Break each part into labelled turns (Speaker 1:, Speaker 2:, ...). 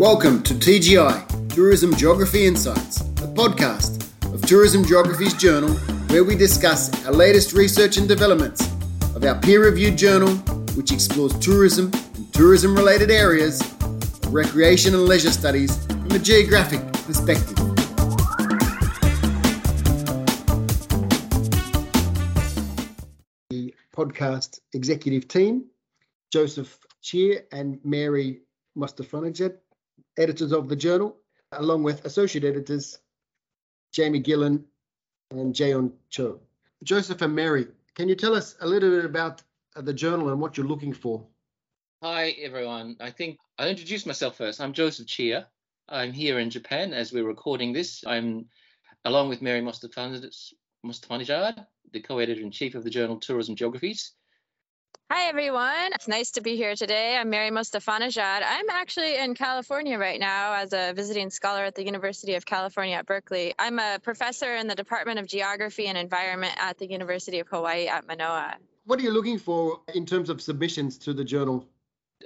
Speaker 1: Welcome to TGI, Tourism Geography Insights, a podcast of Tourism Geography's journal where we discuss our latest research and developments of our peer reviewed journal, which explores tourism and tourism related areas, recreation and leisure studies from a geographic perspective. The podcast executive team, Joseph Cheer and Mary Mostafanezhad, editors of the journal, along with associate editors Jamie Gillen and Jaeyeon Choe. Joseph and Mary, can you tell us a little bit about uh, the journal and what you're looking for?
Speaker 2: Hi, everyone. I think I'll introduce myself first. I'm Joseph Cheer. I'm here in Japan as we're recording this. I'm along with Mary Mostafanezhad, the co-editor in chief of the journal Tourism Geographies.
Speaker 3: Hi, everyone. It's nice to be here today. I'm Mary Mostafanezhad. I'm actually in California right now as a visiting scholar at the University of California at Berkeley. I'm a professor in the Department of Geography and Environment at the University of Hawaii at Manoa.
Speaker 1: What are you looking for in terms of submissions to the journal?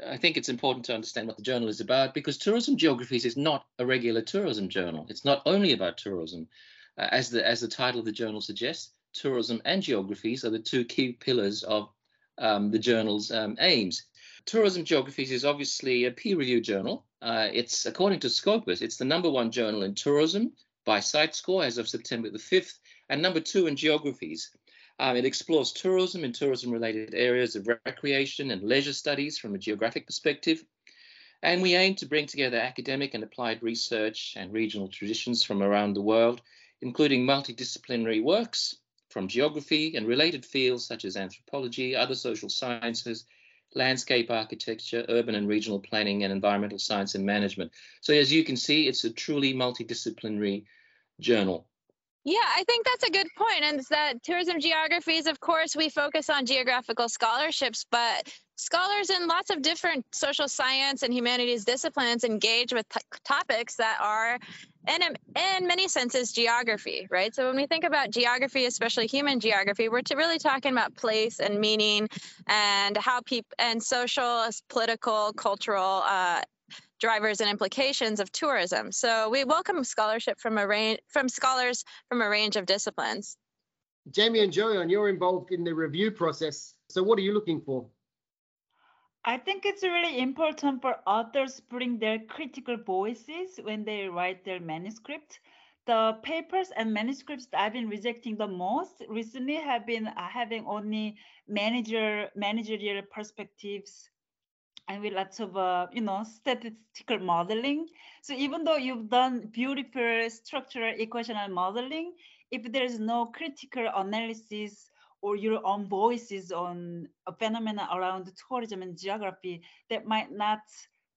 Speaker 2: I think it's important to understand what the journal is about because Tourism Geographies is not a regular tourism journal. It's not only about tourism. Uh, as the as the title of the journal suggests, tourism and geographies are the two key pillars of um, the journal's um, aims. Tourism Geographies is obviously a peer-reviewed journal. Uh, it's according to Scopus, it's the number one journal in tourism by CiteScore as of September the 5th, and number two in geographies. Um, it explores tourism and tourism-related areas of recreation and leisure studies from a geographic perspective. And we aim to bring together academic and applied research and regional traditions from around the world, including multidisciplinary works from geography and related fields such as anthropology, other social sciences, landscape architecture, urban and regional planning, and environmental science and management. So, as you can see, it's a truly multidisciplinary journal.
Speaker 3: Yeah, I think that's a good point. And that tourism geographies, of course, we focus on geographical scholarships, but scholars in lots of different social science and humanities disciplines engage with t- topics that are in, in many senses geography right so when we think about geography especially human geography we're really talking about place and meaning and how people and social political cultural uh, drivers and implications of tourism. So we welcome scholarship from a range from scholars from a range of disciplines.
Speaker 1: Jamie and Joanne, you're involved in the review process. So what are you looking for?
Speaker 4: I think it's really important for authors bring their critical voices when they write their manuscript. The papers and manuscripts that I've been rejecting the most recently have been uh, having only manager managerial perspectives and with lots of uh, you know statistical modeling. So even though you've done beautiful structural equational modeling, if there is no critical analysis or your own voices on a phenomena around tourism and geography, that might not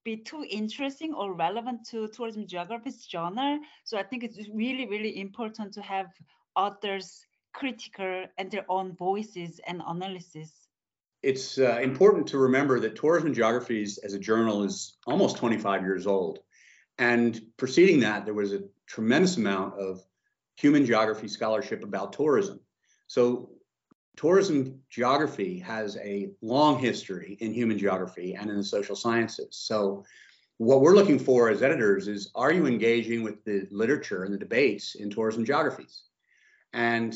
Speaker 4: be too interesting or relevant to tourism geography's journal. So I think it's really, really important to have authors critical and their own voices and analysis
Speaker 5: it's uh, important to remember that Tourism Geographies as a journal is almost 25 years old. And preceding that, there was a tremendous amount of human geography scholarship about tourism. So, tourism geography has a long history in human geography and in the social sciences. So, what we're looking for as editors is are you engaging with the literature and the debates in tourism geographies? And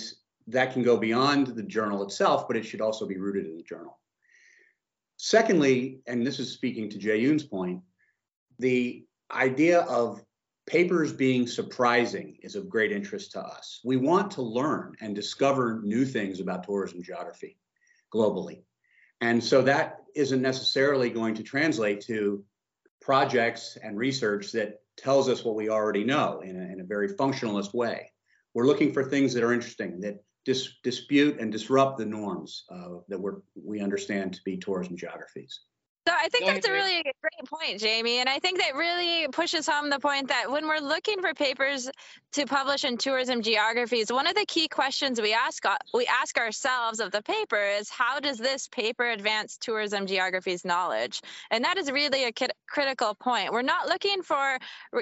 Speaker 5: that can go beyond the journal itself, but it should also be rooted in the journal. Secondly, and this is speaking to Jaeyeon's point, the idea of papers being surprising is of great interest to us. We want to learn and discover new things about tourism geography globally. And so that isn't necessarily going to translate to projects and research that tells us what we already know in a, in a very functionalist way. We're looking for things that are interesting, that dis- dispute and disrupt the norms uh, that we we understand to be tourism geographies.
Speaker 3: So I think that's a really great point, Jamie. And I think that really pushes home the point that when we're looking for papers to publish in tourism geographies, one of the key questions we ask uh, we ask ourselves of the paper is how does this paper advance tourism geographies knowledge? And that is really a critical point. We're not looking for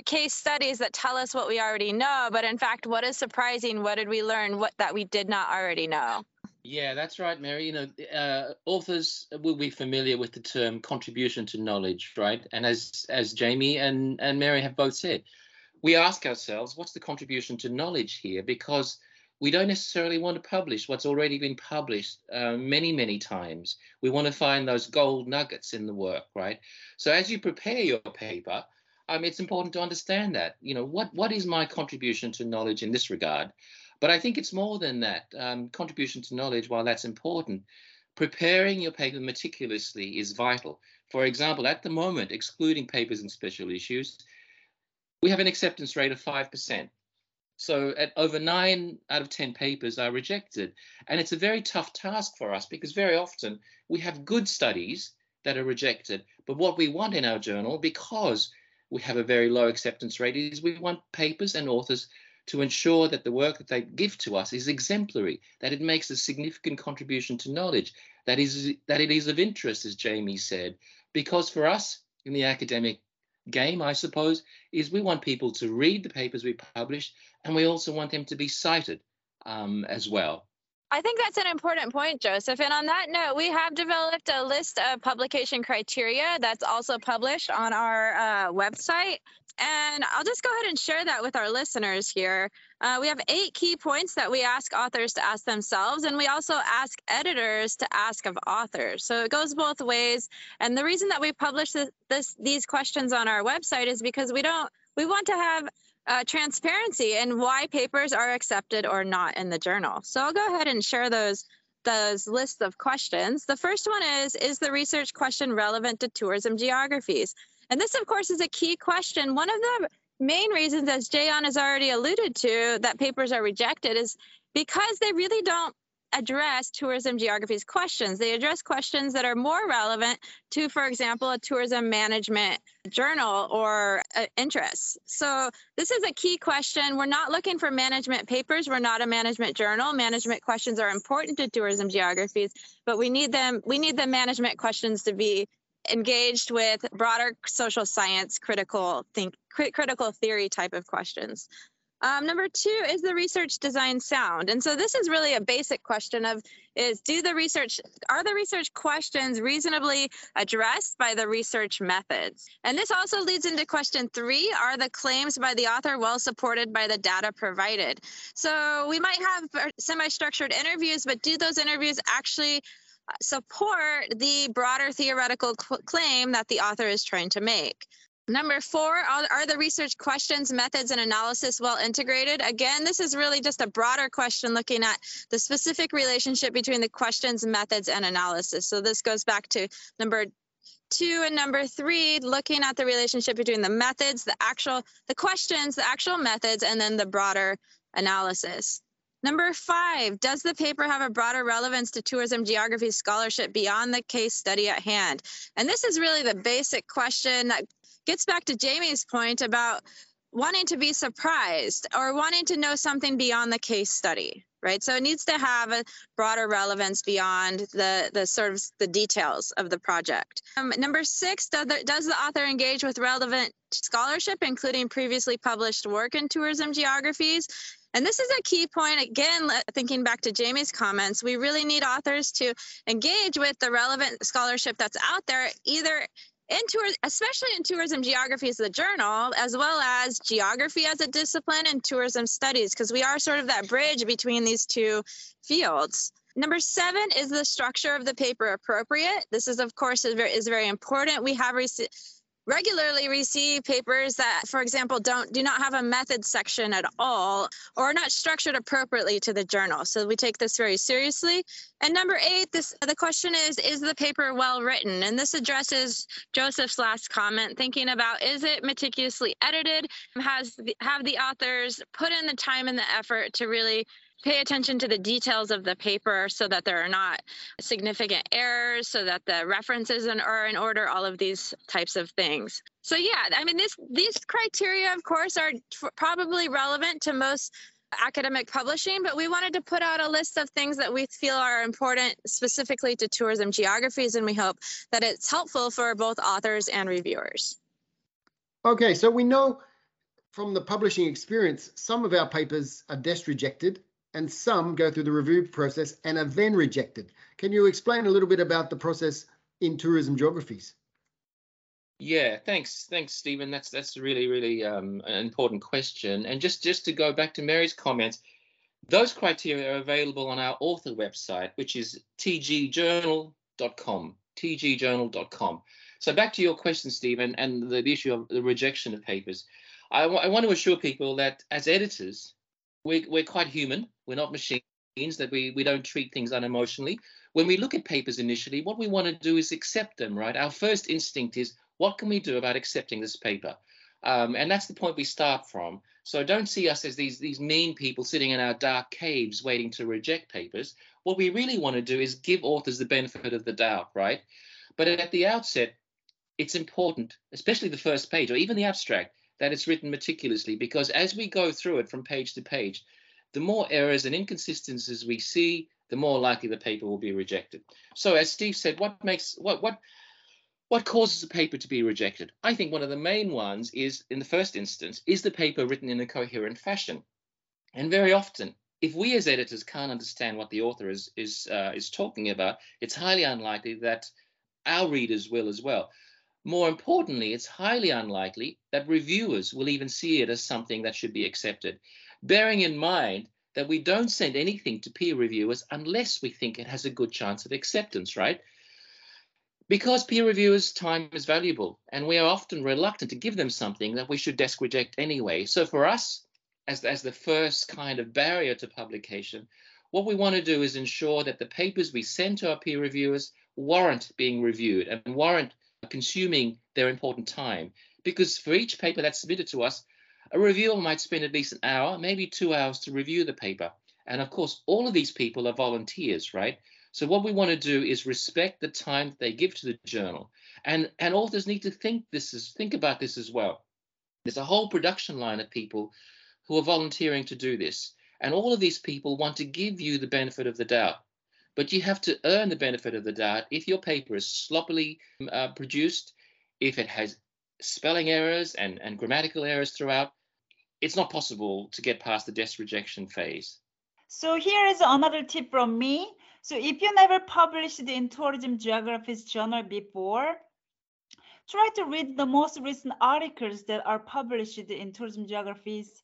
Speaker 3: case studies that tell us what we already know, but in fact, what is surprising? What did we learn? What that we did not already know?
Speaker 2: Yeah, that's right, Mary. You know, uh, authors will be familiar with the term contribution to knowledge, right? And as as Jamie and and Mary have both said, we ask ourselves, what's the contribution to knowledge here? Because we don't necessarily want to publish what's already been published uh, many, many times. We want to find those gold nuggets in the work, right? So as you prepare your paper, um, it's important to understand that. You know, what what is my contribution to knowledge in this regard? But I think it's more than that. Um, contribution to knowledge, while that's important, preparing your paper meticulously is vital. For example, at the moment, excluding papers and special issues, we have an acceptance rate of 5%. So at over nine out of 10 papers are rejected. And it's a very tough task for us because very often we have good studies that are rejected. But what we want in our journal, because we have a very low acceptance rate, is we want papers and authors to ensure that the work that they give to us is exemplary, that it makes a significant contribution to knowledge, that is that it is of interest, as Jamie said, because for us in the academic game, I suppose, is we want people to read the papers we publish, and we also want them to be cited um, as well.
Speaker 3: I think that's an important point, Joseph. And on that note, we have developed a list of publication criteria that's also published on our uh, website. And I'll just go ahead and share that with our listeners here. Uh, we have eight key points that we ask authors to ask themselves, and we also ask editors to ask of authors. So it goes both ways. And the reason that we publish this, this these questions on our website is because we don't we want to have uh, transparency in why papers are accepted or not in the journal. So I'll go ahead and share those those lists of questions. The first one is Is the research question relevant to tourism geographies? And this, of course, is a key question. One of the main reasons, as Jaeyeon has already alluded to, that papers are rejected is because they really don't address tourism geography's questions. They address questions that are more relevant to, for example, a tourism management journal or uh, interests. So this is a key question. We're not looking for management papers. We're not a management journal. Management questions are important to tourism geographies, but we need them. We need the management questions to be engaged with broader social science critical think critical theory type of questions. Um, number two is the research design sound. And so this is really a basic question of is do the research, are the research questions reasonably addressed by the research methods? And this also leads into question three, are the claims by the author well supported by the data provided? So we might have semi-structured interviews, but do those interviews actually support the broader theoretical claim that the author is trying to make. Number four, are, are, the research questions, methods, and analysis well integrated? Again, this is really just a broader question looking at the specific relationship between the questions, methods, and analysis. So this goes back to number two and number three, looking at the relationship between the methods, the actual, the questions, the actual methods, and then the broader analysis. Number five, does the paper have a broader relevance to tourism geography scholarship beyond the case study at hand? And this is really the basic question that gets back to Jamie's point about wanting to be surprised or wanting to know something beyond the case study right so it needs to have a broader relevance beyond the the sort of the details of the project um, number six does the, does the author engage with relevant scholarship including previously published work in tourism geographies and this is a key point. Again, thinking back to Jamie's comments, we really need authors to engage with the relevant scholarship that's out there, either in tour, especially in tourism geography as the journal, as well as geography as a discipline and tourism studies, because we are sort of that bridge between these two fields. Number seven is the structure of the paper appropriate. This is, of course, is very, is very important. We have received regularly receive papers that, for example, don't do not have a method section at all or are not structured appropriately to the journal. So we take this very seriously. And number eight, this the question is, is the paper well written? And this addresses Joseph's last comment, thinking about is it meticulously edited? Has have the authors put in the time and the effort to really pay attention to the details of the paper so that there are not significant errors, so that the references are in order, all of these types of things. So yeah, I mean, this, these criteria, of course, are probably relevant to most academic publishing, but we wanted to put out a list of things that we feel are important specifically to tourism geographies, and we hope that it's helpful for both authors and reviewers.
Speaker 1: Okay, so we know from the publishing experience, some of our papers are desk rejected and some go through the review process and are then rejected. Can you explain a little bit about the process in tourism geographies?
Speaker 2: Yeah, thanks, thanks, Stephen. That's that's really really um, an important question. And just just to go back to Mary's comments, those criteria are available on our author website, which is tgjournal.com. tgjournal.com. So back to your question, Stephen, and the, the issue of the rejection of papers. I, I want to assure people that as editors, we, we're quite human. We're not machines. That we we don't treat things unemotionally. When we look at papers initially, what we want to do is accept them, right? Our first instinct is, what can we do about accepting this paper? Um, and that's the point we start from. So don't see us as these these mean people sitting in our dark caves waiting to reject papers. What we really want to do is give authors the benefit of the doubt, right? But at the outset, it's important, especially the first page or even the abstract, that it's written meticulously because as we go through it from page to page, the more errors and inconsistencies we see, the more likely the paper will be rejected. So as Steve said, what makes what what what causes a paper to be rejected? I think one of the main ones is, in the first instance, is the paper written in a coherent fashion? And very often, if we as editors can't understand what the author is is uh, is talking about, it's highly unlikely that our readers will as well. More importantly, it's highly unlikely that reviewers will even see it as something that should be accepted, bearing in mind that we don't send anything to peer reviewers unless we think it has a good chance of acceptance, right? Because peer reviewers' time is valuable, and we are often reluctant to give them something that we should desk reject anyway. So for us, as, as the first kind of barrier to publication, what we want to do is ensure that the papers we send to our peer reviewers warrant being reviewed and warrant consuming their important time. Because for each paper that's submitted to us, a reviewer might spend at least an hour, maybe two hours to review the paper. And of course, all of these people are volunteers, right? So what we want to do is respect the time that they give to the journal. And, and authors need to think this is think about this as well. There's a whole production line of people who are volunteering to do this. And all of these people want to give you the benefit of the doubt. But you have to earn the benefit of the doubt if your paper is sloppily uh, produced, if it has spelling errors and, and grammatical errors throughout, it's not possible to get past the desk rejection phase.
Speaker 4: So here is another tip from me. So if you never published in Tourism Geography's journal before, try to read the most recent articles that are published in Tourism Geography's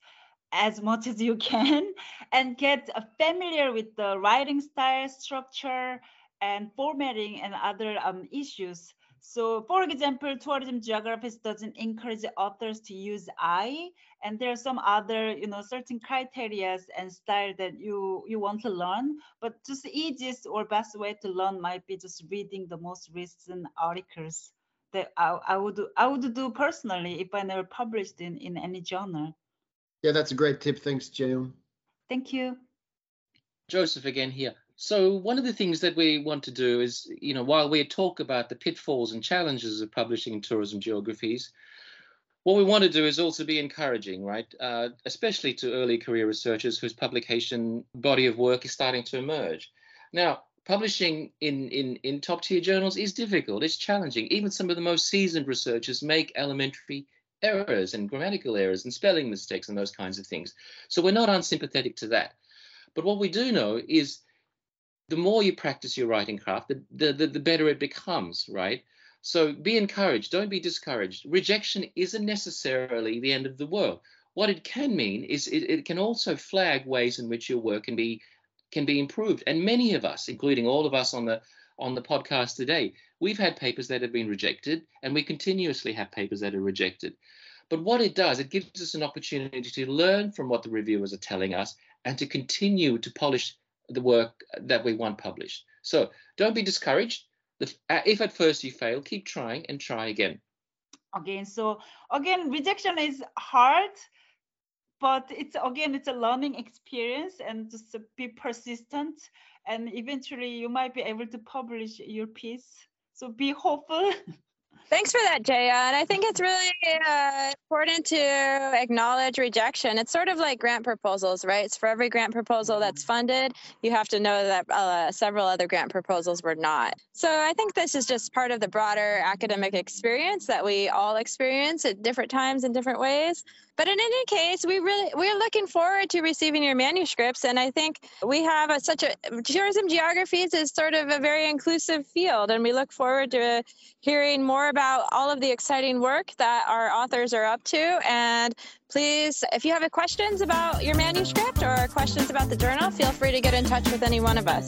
Speaker 4: as much as you can and get familiar with the writing style, structure, and formatting and other um, issues. So for example, tourism geographies doesn't encourage authors to use I, and there are some other, you know, certain criteria and style that you, you want to learn, but just easiest or best way to learn might be just reading the most recent articles that I, I would I would do personally if I never published in, in any journal.
Speaker 1: Yeah, that's a great tip. Thanks, Jim.
Speaker 4: Thank you.
Speaker 2: Joseph again here. So one of the things that we want to do is, you know, while we talk about the pitfalls and challenges of publishing tourism geographies, what we want to do is also be encouraging, right? Uh, especially to early career researchers whose publication body of work is starting to emerge. Now, publishing in, in, in top tier journals is difficult, it's challenging. Even some of the most seasoned researchers make elementary errors and grammatical errors and spelling mistakes and those kinds of things. So we're not unsympathetic to that. But what we do know is the more you practice your writing craft, the, the, the, the better it becomes, right? So be encouraged, don't be discouraged. Rejection isn't necessarily the end of the world. What it can mean is it, it can also flag ways in which your work can be can be improved. And many of us, including all of us on the on the podcast today, we've had papers that have been rejected, and we continuously have papers that are rejected. But what it does, it gives us an opportunity to learn from what the reviewers are telling us and to continue to polish the work that we want published. So don't be discouraged. Uh, if at first you fail, keep trying and try again.
Speaker 4: Again, so again, rejection is hard, but it's again, it's a learning experience and just be persistent and eventually you might be able to publish your piece. So be hopeful.
Speaker 3: Thanks for that, Jaya. And I think it's really uh, important to acknowledge rejection. It's sort of like grant proposals, right? It's for every grant proposal that's funded, you have to know that uh, several other grant proposals were not. So I think this is just part of the broader academic experience that we all experience at different times in different ways. But in any case, we really we're looking forward to receiving your manuscripts, and I think we have a, such a tourism geographies is sort of a very inclusive field, and we look forward to hearing more about all of the exciting work that our authors are up to. And please, if you have questions about your manuscript or questions about the journal, feel free to get in touch with any one of us.